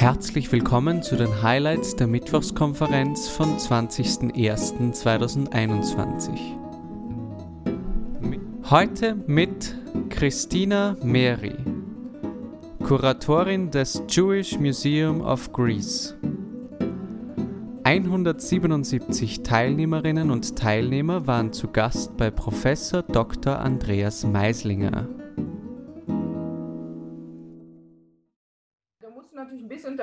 Herzlich willkommen zu den Highlights der Mittwochskonferenz vom 20.01.2021. Heute mit Christina Meri, Kuratorin des Jewish Museum of Greece. 177 Teilnehmerinnen und Teilnehmer waren zu Gast bei Professor Dr. Andreas Meislinger.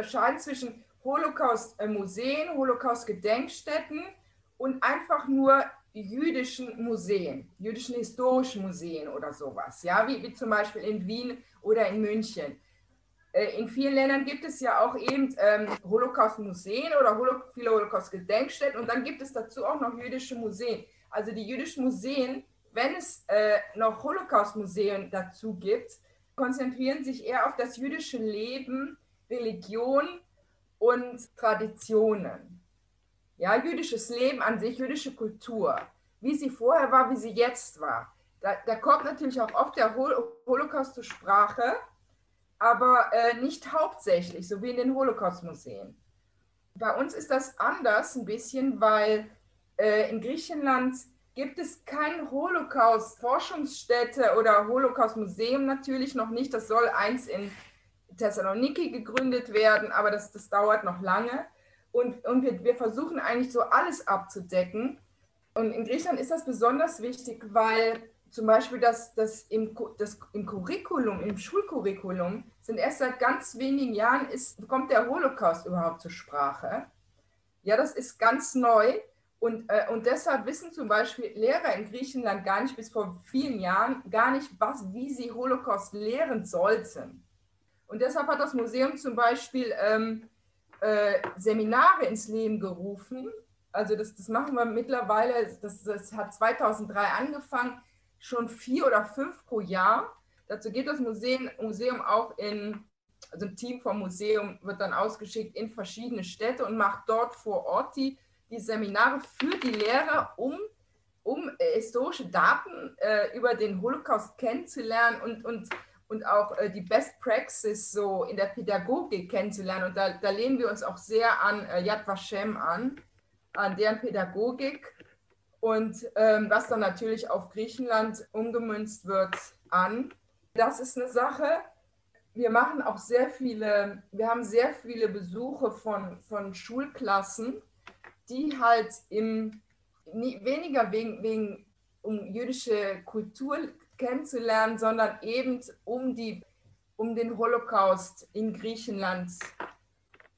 Unterscheiden zwischen Holocaust-Museen, Holocaust-Gedenkstätten und einfach nur jüdischen Museen, jüdischen historischen Museen oder sowas, ja, wie, wie zum Beispiel in Wien oder in München. Äh, in vielen Ländern gibt es ja auch eben ähm, Holocaust-Museen oder Holo viele Holocaust-Gedenkstätten und dann gibt es dazu auch noch jüdische Museen. Also die jüdischen Museen, wenn es äh, noch Holocaust-Museen dazu gibt, konzentrieren sich eher auf das jüdische Leben Religion und Traditionen. Ja, jüdisches Leben an sich, jüdische Kultur, wie sie vorher war, wie sie jetzt war. Da, da kommt natürlich auch oft der Holocaust zur Sprache, aber äh, nicht hauptsächlich, so wie in den Holocaust-Museen. Bei uns ist das anders ein bisschen, weil äh, in Griechenland gibt es keine Holocaust-Forschungsstätte oder Holocaust-Museum natürlich noch nicht. Das soll eins in Thessaloniki gegründet werden, aber das, das dauert noch lange. Und, und wir, wir versuchen eigentlich so alles abzudecken. Und in Griechenland ist das besonders wichtig, weil zum Beispiel das, das, im, das im Curriculum, im Schulcurriculum, sind erst seit ganz wenigen Jahren ist, kommt der Holocaust überhaupt zur Sprache. Ja, das ist ganz neu. Und, äh, und deshalb wissen zum Beispiel Lehrer in Griechenland gar nicht bis vor vielen Jahren gar nicht, was, wie sie Holocaust lehren sollten. Und deshalb hat das Museum zum Beispiel ähm, äh, Seminare ins Leben gerufen. Also das, das machen wir mittlerweile, das, das hat 2003 angefangen, schon vier oder fünf pro Jahr. Dazu geht das Museum, Museum auch in, also ein Team vom Museum wird dann ausgeschickt in verschiedene Städte und macht dort vor Ort die, die Seminare für die Lehrer, um, um äh, historische Daten äh, über den Holocaust kennenzulernen und, und und auch äh, die Best Praxis so in der Pädagogik kennenzulernen. Und da, da lehnen wir uns auch sehr an äh, Yad Vashem an, an deren Pädagogik und ähm, was dann natürlich auf Griechenland umgemünzt wird an. Das ist eine Sache. Wir machen auch sehr viele, wir haben sehr viele Besuche von, von Schulklassen, die halt im, weniger wegen, wegen um jüdische Kultur kennenzulernen, sondern eben um, die, um den Holocaust in Griechenland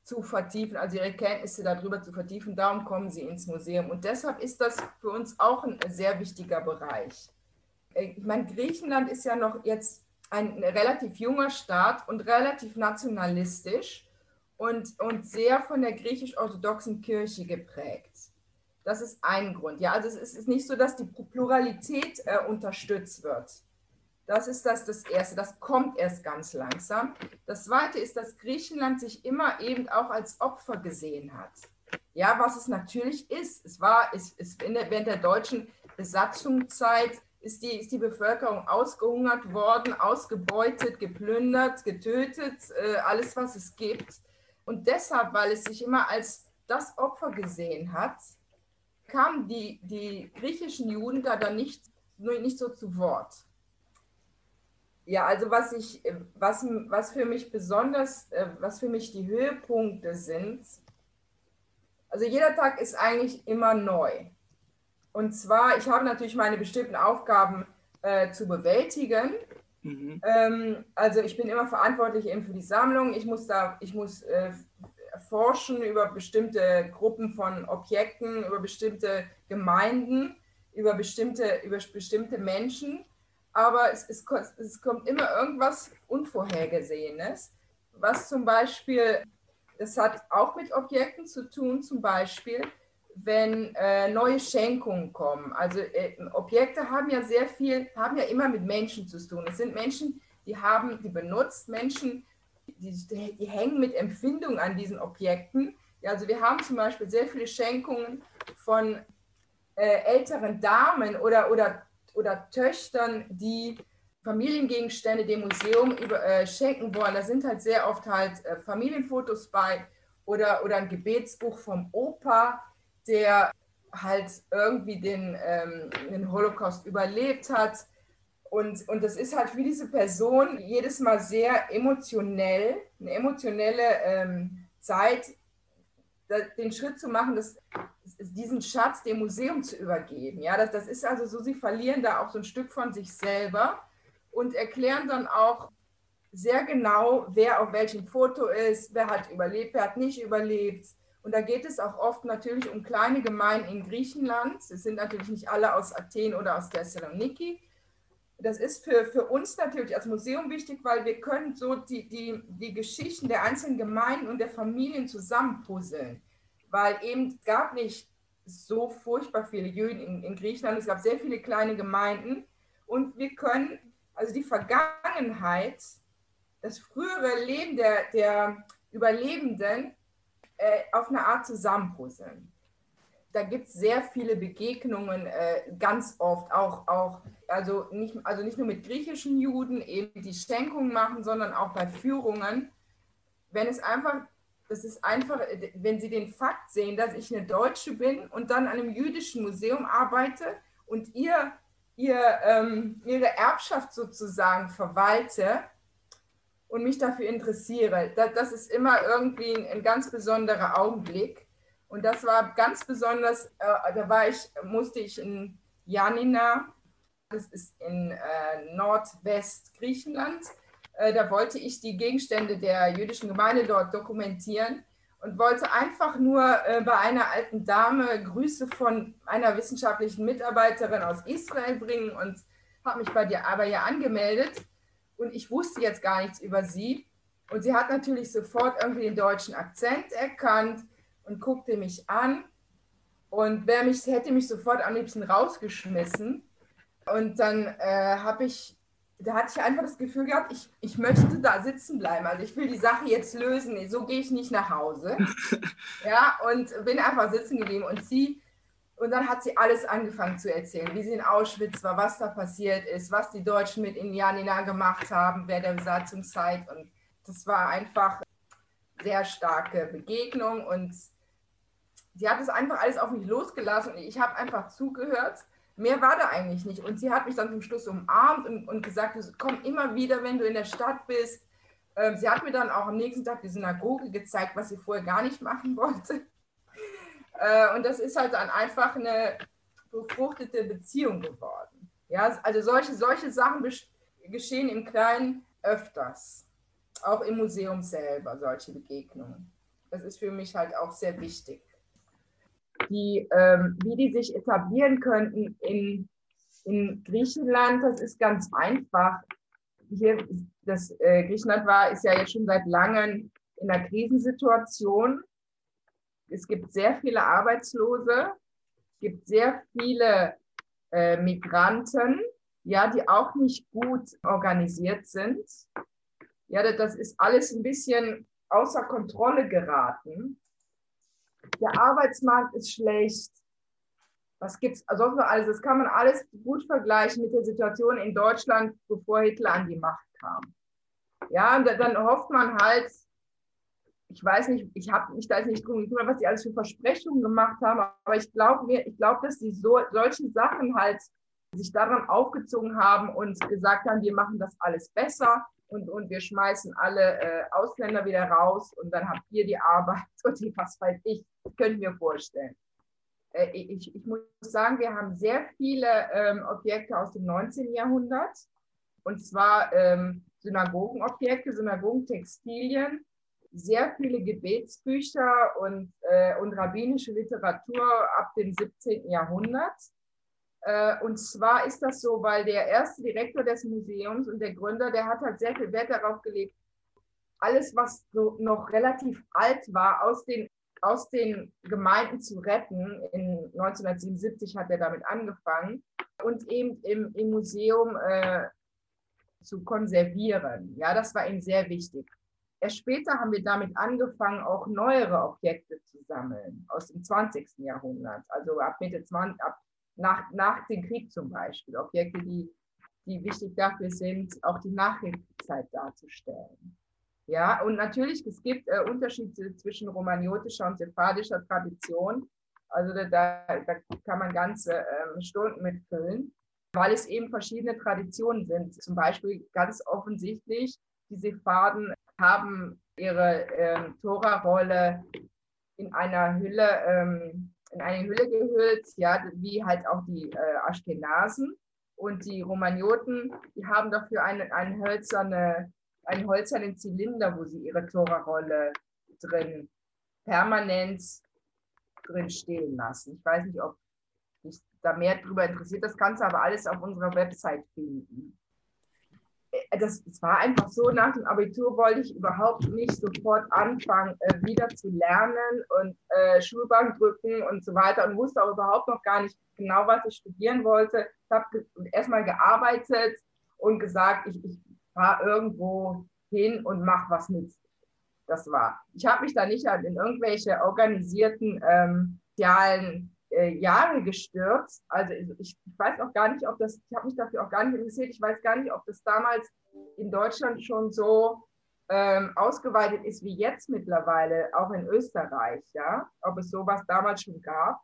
zu vertiefen, also ihre Kenntnisse darüber zu vertiefen. Darum kommen sie ins Museum. Und deshalb ist das für uns auch ein sehr wichtiger Bereich. Äh, ich meine, Griechenland ist ja noch jetzt ein relativ junger Staat und relativ nationalistisch und, und sehr von der griechisch-orthodoxen Kirche geprägt. Das ist ein Grund. Ja, also es ist nicht so, dass die Pluralität äh, unterstützt wird. Das ist das, das Erste. Das kommt erst ganz langsam. Das Zweite ist, dass Griechenland sich immer eben auch als Opfer gesehen hat. Ja, was es natürlich ist. Es war, es, es während der deutschen Besatzungszeit ist die, ist die Bevölkerung ausgehungert worden, ausgebeutet, geplündert, getötet, äh, alles, was es gibt. Und deshalb, weil es sich immer als das Opfer gesehen hat, kamen die, die griechischen Juden da dann nicht, nicht so zu Wort. Ja, also was ich, was, was für mich besonders, äh, was für mich die Höhepunkte sind, also jeder Tag ist eigentlich immer neu. Und zwar, ich habe natürlich meine bestimmten Aufgaben äh, zu bewältigen. Mhm. Ähm, also ich bin immer verantwortlich eben für die Sammlung. Ich muss da, ich muss äh, forschen über bestimmte Gruppen von Objekten, über bestimmte Gemeinden, über bestimmte, über bestimmte Menschen. Aber es, es, es kommt immer irgendwas Unvorhergesehenes, was zum Beispiel, das hat auch mit Objekten zu tun, zum Beispiel, wenn äh, neue Schenkungen kommen. Also äh, Objekte haben ja sehr viel, haben ja immer mit Menschen zu tun. Es sind Menschen, die haben, die benutzt Menschen, die, die hängen mit Empfindung an diesen Objekten. Ja, also wir haben zum Beispiel sehr viele Schenkungen von äh, älteren Damen oder, oder, oder Töchtern, die Familiengegenstände dem Museum über, äh, schenken wollen. Da sind halt sehr oft halt äh, Familienfotos bei oder, oder ein Gebetsbuch vom Opa, der halt irgendwie den, ähm, den Holocaust überlebt hat. Und, und das ist halt für diese Person jedes Mal sehr emotionell, eine emotionelle ähm, Zeit, den Schritt zu machen, das, diesen Schatz dem Museum zu übergeben. Ja, das, das ist also so, sie verlieren da auch so ein Stück von sich selber und erklären dann auch sehr genau, wer auf welchem Foto ist, wer hat überlebt, wer hat nicht überlebt. Und da geht es auch oft natürlich um kleine Gemeinden in Griechenland. Es sind natürlich nicht alle aus Athen oder aus Thessaloniki. Das ist für, für uns natürlich als Museum wichtig, weil wir können so die, die, die Geschichten der einzelnen Gemeinden und der Familien zusammenpuzzeln. Weil eben es gab nicht so furchtbar viele Juden in, in Griechenland. Es gab sehr viele kleine Gemeinden. Und wir können also die Vergangenheit, das frühere Leben der, der Überlebenden äh, auf eine Art zusammenpuzzeln. Da gibt es sehr viele Begegnungen, äh, ganz oft, auch, auch also, nicht, also nicht nur mit griechischen Juden, eben die Schenkungen machen, sondern auch bei Führungen. Wenn es einfach, das ist einfach, wenn Sie den Fakt sehen, dass ich eine Deutsche bin und dann an einem jüdischen Museum arbeite und ihr ihr, ähm, ihre Erbschaft sozusagen verwalte und mich dafür interessiere. Das, das ist immer irgendwie ein, ein, ganz besonderer Augenblick. Und das war ganz besonders, äh, da war ich, musste ich in Janina, das ist in äh, Nordwest-Griechenland, äh, da wollte ich die Gegenstände der jüdischen Gemeinde dort dokumentieren und wollte einfach nur äh, bei einer alten Dame Grüße von einer wissenschaftlichen Mitarbeiterin aus Israel bringen und habe mich bei dir aber ja angemeldet. Und ich wusste jetzt gar nichts über sie. Und sie hat natürlich sofort irgendwie den deutschen Akzent erkannt und guckte mich an. Und wer mich hätte mich sofort am liebsten rausgeschmissen und dann äh, habe ich da hatte ich einfach das Gefühl gehabt, ich, ich möchte da sitzen bleiben. Also ich will die Sache jetzt lösen. So gehe ich nicht nach Hause. ja, und bin einfach sitzen geblieben. Und sie, und dann hat sie alles angefangen zu erzählen, wie sie in Auschwitz war, was da passiert ist, was die Deutschen mit Indianina gemacht haben während der Besatzungszeit. Und das war einfach sehr starke Begegnung. Und sie hat es einfach alles auf mich losgelassen. Und ich habe einfach zugehört Mehr war da eigentlich nicht. Und sie hat mich dann zum Schluss umarmt und, und gesagt, komm immer wieder, wenn du in der Stadt bist. Ähm, sie hat mir dann auch am nächsten Tag die Synagoge gezeigt, was sie vorher gar nicht machen wollte. Äh, und das ist halt dann einfach eine befruchtete Beziehung geworden. Ja, also solche, solche Sachen geschehen im Kleinen öfters. Auch im Museum selber, solche Begegnungen. Das ist für mich halt auch sehr wichtig die, ähm, wie die sich etablieren könnten in, in Griechenland, das ist ganz einfach. Hier, das äh, Griechenland war, ist ja jetzt schon seit langem in einer Krisensituation. Es gibt sehr viele Arbeitslose, es gibt sehr viele äh, Migranten, ja, die auch nicht gut organisiert sind. Ja, das ist alles ein bisschen außer Kontrolle geraten der Arbeitsmarkt ist schlecht. Was gibt es sonst noch alles? Das kann man alles gut vergleichen mit der Situation in Deutschland, bevor Hitler an die Macht kam. Ja, und dann hofft man halt, ich weiß nicht, ich habe mich da jetzt nicht drum gekümmert, was die alles für Versprechungen gemacht haben, aber ich glaube mir, ich glaube, dass die so, solche Sachen halt sich daran aufgezogen haben und gesagt haben, wir machen das alles besser und, und wir schmeißen alle äh, Ausländer wieder raus und dann habt ihr die Arbeit und die, was weiß ich, könnt mir vorstellen. Äh, ich, ich muss sagen, wir haben sehr viele ähm, Objekte aus dem 19. Jahrhundert und zwar ähm, Synagogenobjekte, Synagogentextilien, sehr viele Gebetsbücher und, äh, und rabbinische Literatur ab dem 17. Jahrhundert. Äh, und zwar ist das so, weil der erste Direktor des Museums und der Gründer, der hat halt sehr viel Wert darauf gelegt, alles, was so noch relativ alt war, aus den, aus den Gemeinden zu retten. In 1977 hat er damit angefangen und eben im, im Museum äh, zu konservieren. Ja, das war ihm sehr wichtig. Erst später haben wir damit angefangen, auch neuere Objekte zu sammeln aus dem 20. Jahrhundert, also ab Mitte 20, ab nach, nach dem Krieg zum Beispiel. Objekte, die, die wichtig dafür sind, auch die Nachkriegszeit darzustellen. Ja, und natürlich, es gibt äh, Unterschiede zwischen romagnotischer und sephardischer Tradition. Also da, da kann man ganze äh, Stunden mitfüllen, weil es eben verschiedene Traditionen sind. Zum Beispiel ganz offensichtlich, die Sepharden haben ihre äh, Tora-Rolle in einer Hülle, ähm, in eine Hülle gehüllt, ja, wie halt auch die äh, Aschkenasen. Und die Romagnoten, die haben dafür eine, eine hölzerne, einen hölzernen Zylinder, wo sie ihre Tora-Rolle drin permanent drin stehen lassen. Ich weiß nicht, ob dich da mehr darüber interessiert. Das kannst du aber alles auf unserer Website finden. Äh, das, das war einfach so, nach dem Abitur wollte ich überhaupt nicht sofort anfangen, äh, wieder zu lernen und äh, Schulbank drücken und so weiter und wusste auch überhaupt noch gar nicht genau, was ich studieren wollte. Ich habe erstmal gearbeitet und gesagt, ich, ich fahre irgendwo hin und mache was mit. Das war. Ich habe mich da nicht halt in irgendwelche organisierten ähm, sozialen äh, Jahre gestürzt. Also ich, ich, weiß auch gar nicht, ob das, ich habe mich dafür auch gar nicht interessiert. Ich weiß gar nicht, ob das damals in Deutschland schon so ähm, ausgeweitet ist wie jetzt mittlerweile, auch in Österreich, ja, ob es sowas damals schon gab.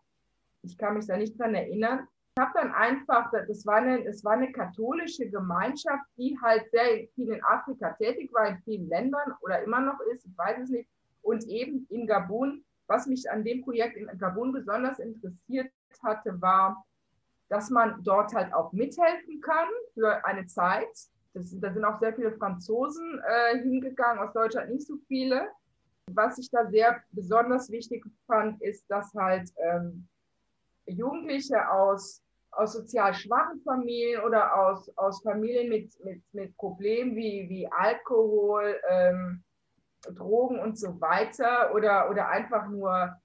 Ich kann mich da nicht dran erinnern. Ich habe dann einfach, das war, eine, das war eine katholische Gemeinschaft, die halt sehr viel in Afrika tätig war, in vielen Ländern oder immer noch ist, ich weiß es nicht, und eben in Gabun was mich an dem Projekt in Gabun besonders interessiert hatte, war, dass man dort halt auch mithelfen kann für eine Zeit. Das, da sind auch sehr viele Franzosen äh, hingegangen, aus Deutschland nicht so viele. Was ich da sehr besonders wichtig fand, ist, dass halt ähm, Jugendliche aus, aus sozial schwachen Familien oder aus, aus Familien mit, mit, mit Problemen wie, wie Alkohol, ähm, Drogen und so weiter oder, oder einfach nur,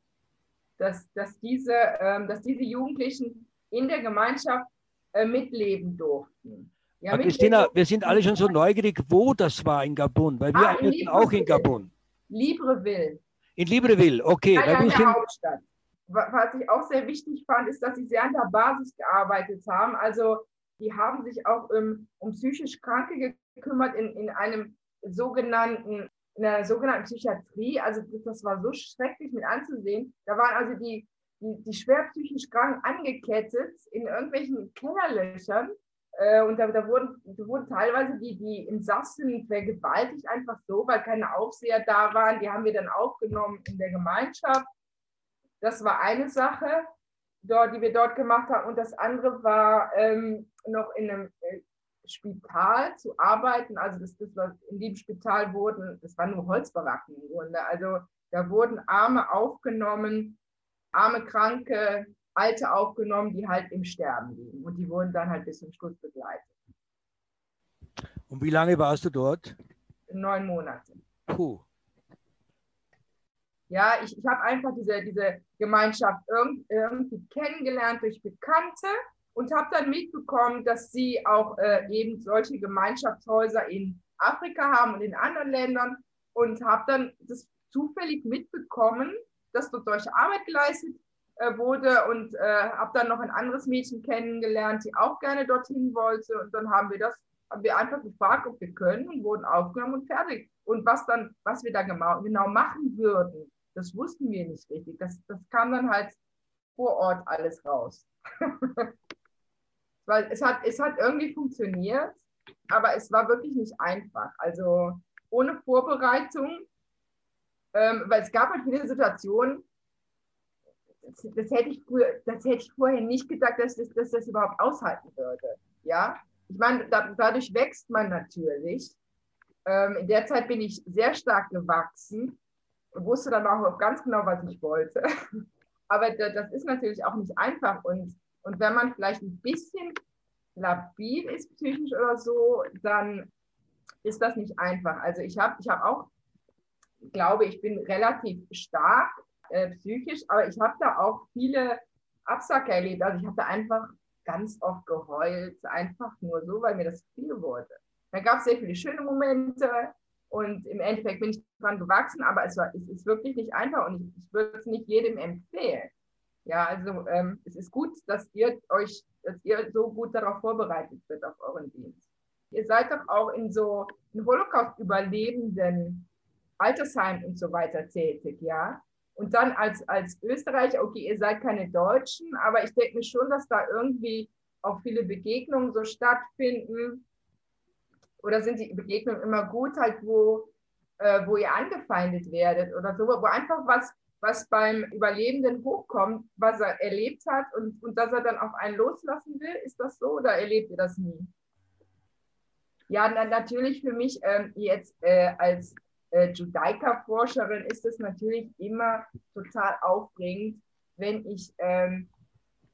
dass, dass, diese, ähm, dass diese Jugendlichen in der Gemeinschaft äh, mitleben durften. Ja, Christina, wir sind alle schon so neugierig, wo das war in Gabun, weil wir ah, arbeiten auch in Gabun. Libreville. In Libreville, okay. Ja, ja, in der Hauptstadt. Was ich auch sehr wichtig fand, ist, dass sie sehr an der Basis gearbeitet haben. Also die haben sich auch um, um psychisch Kranke gekümmert in, in einem sogenannten in der sogenannten Psychiatrie, also das war so schrecklich mit anzusehen. Da waren also die, die, die schwer psychisch Kranken angekettet in irgendwelchen Kellerlöchern. Äh, und da, da, wurden, da wurden teilweise die, die Insassen vergewaltigt, einfach so, weil keine Aufseher da waren. Die haben wir dann aufgenommen in der Gemeinschaft. Das war eine Sache, die wir dort gemacht haben. Und das andere war ähm, noch in einem äh, Spital zu arbeiten. Also das, das was in dem Spital wurden, das waren nur Holzbaracken im Grunde. Also da wurden Arme aufgenommen, arme Kranke, Alte aufgenommen, die halt im Sterben liegen. Und die wurden dann halt bis zum Schluss begleitet. Und wie lange warst du dort? Neun Monate. Puh. Ja, ich, ich habe einfach diese, diese Gemeinschaft irgendwie kennengelernt durch Bekannte und habe dann mitbekommen, dass sie auch äh, eben solche Gemeinschaftshäuser in Afrika haben und in anderen Ländern und habe dann das zufällig mitbekommen, dass dort solche Arbeit geleistet äh, wurde und äh, habe dann noch ein anderes Mädchen kennengelernt, die auch gerne dorthin wollte und dann haben wir das haben wir einfach gefragt, ob wir können und wurden aufgenommen und fertig. Und was dann, was wir da genau, genau machen würden, das wussten wir nicht richtig. Das, das kam dann halt vor Ort alles raus. weil es hat, es hat irgendwie funktioniert, aber es war wirklich nicht einfach. Also ohne Vorbereitung, ähm, weil es gab halt viele Situationen, das, das, hätte ich früher, das hätte ich vorher nicht gedacht, dass das, dass das überhaupt aushalten würde. Ja, ich meine, da, dadurch wächst man natürlich. Ähm, in der Zeit bin ich sehr stark gewachsen wusste dann auch ganz genau, was ich wollte. Aber das ist natürlich auch nicht einfach und und wenn man vielleicht ein bisschen labil ist psychisch oder so, dann ist das nicht einfach. Also ich habe ich hab auch, glaube ich, bin relativ stark äh, psychisch, aber ich habe da auch viele Absacker erlebt. Also ich habe da einfach ganz oft geheult, einfach nur so, weil mir das viel wurde. Da gab es sehr viele schöne Momente und im Endeffekt bin ich dran gewachsen, aber es, war, es ist wirklich nicht einfach und ich, ich würde es nicht jedem empfehlen. Ja, also ähm, es ist gut, dass ihr euch, dass ihr so gut darauf vorbereitet wird auf euren Dienst. Ihr seid doch auch in so Holocaust-Überlebenden Altersheim und so weiter tätig, ja. Und dann als, als Österreicher, okay, ihr seid keine Deutschen, aber ich denke mir schon, dass da irgendwie auch viele Begegnungen so stattfinden. Oder sind die Begegnungen immer gut, halt, wo, äh, wo ihr angefeindet werdet oder so, wo einfach was, was beim Überlebenden hochkommt, was er erlebt hat und, und dass er dann auf einen loslassen will? Ist das so oder erlebt ihr das nie? Ja, na, natürlich für mich ähm, jetzt äh, als äh, Judaica-Forscherin ist es natürlich immer total aufregend, wenn ich ähm,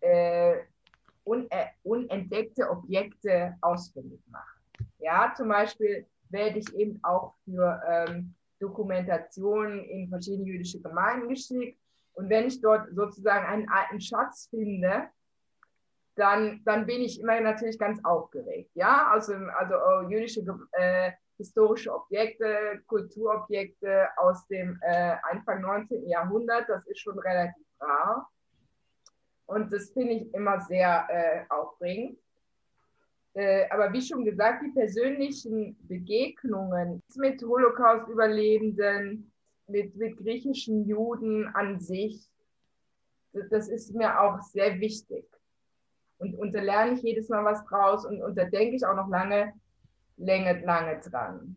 äh, äh, unentdeckte Objekte ausfindig mache. Ja, zum Beispiel werde ich eben auch für ähm, Dokumentationen in verschiedene jüdische Gemeinden geschickt. Und wenn ich dort sozusagen einen alten Schatz finde, dann, dann bin ich immer natürlich ganz aufgeregt. Ja, also, also oh, jüdische äh, historische Objekte, Kulturobjekte aus dem äh, Anfang 19. Jahrhundert, das ist schon relativ rar. Und das finde ich immer sehr äh, aufregend. Äh, aber wie schon gesagt, die persönlichen Begegnungen mit Holocaust-Überlebenden, mit, mit griechischen Juden an sich, das, ist mir auch sehr wichtig. Und, und da lerne ich jedes Mal was draus und, und da denke ich auch noch lange, lange, lange dran.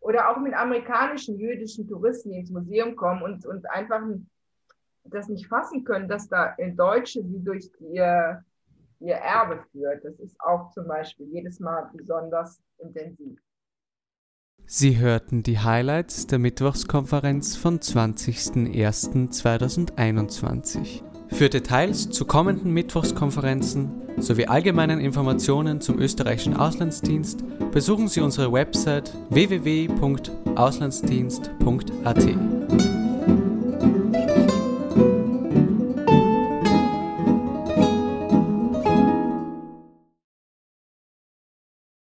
Oder auch mit amerikanischen jüdischen Touristen, die ins Museum kommen und, und einfach das nicht fassen können, dass da in Deutsche sie durch ihr, ihr Erbe führt. Das ist auch zum Beispiel jedes Mal besonders intensiv. Sie hörten die Highlights der Mittwochskonferenz vom 20.01.2021. Für Details zu kommenden Mittwochskonferenzen sowie allgemeinen Informationen zum österreichischen Auslandsdienst besuchen Sie unsere Website www.auslandsdienst.at.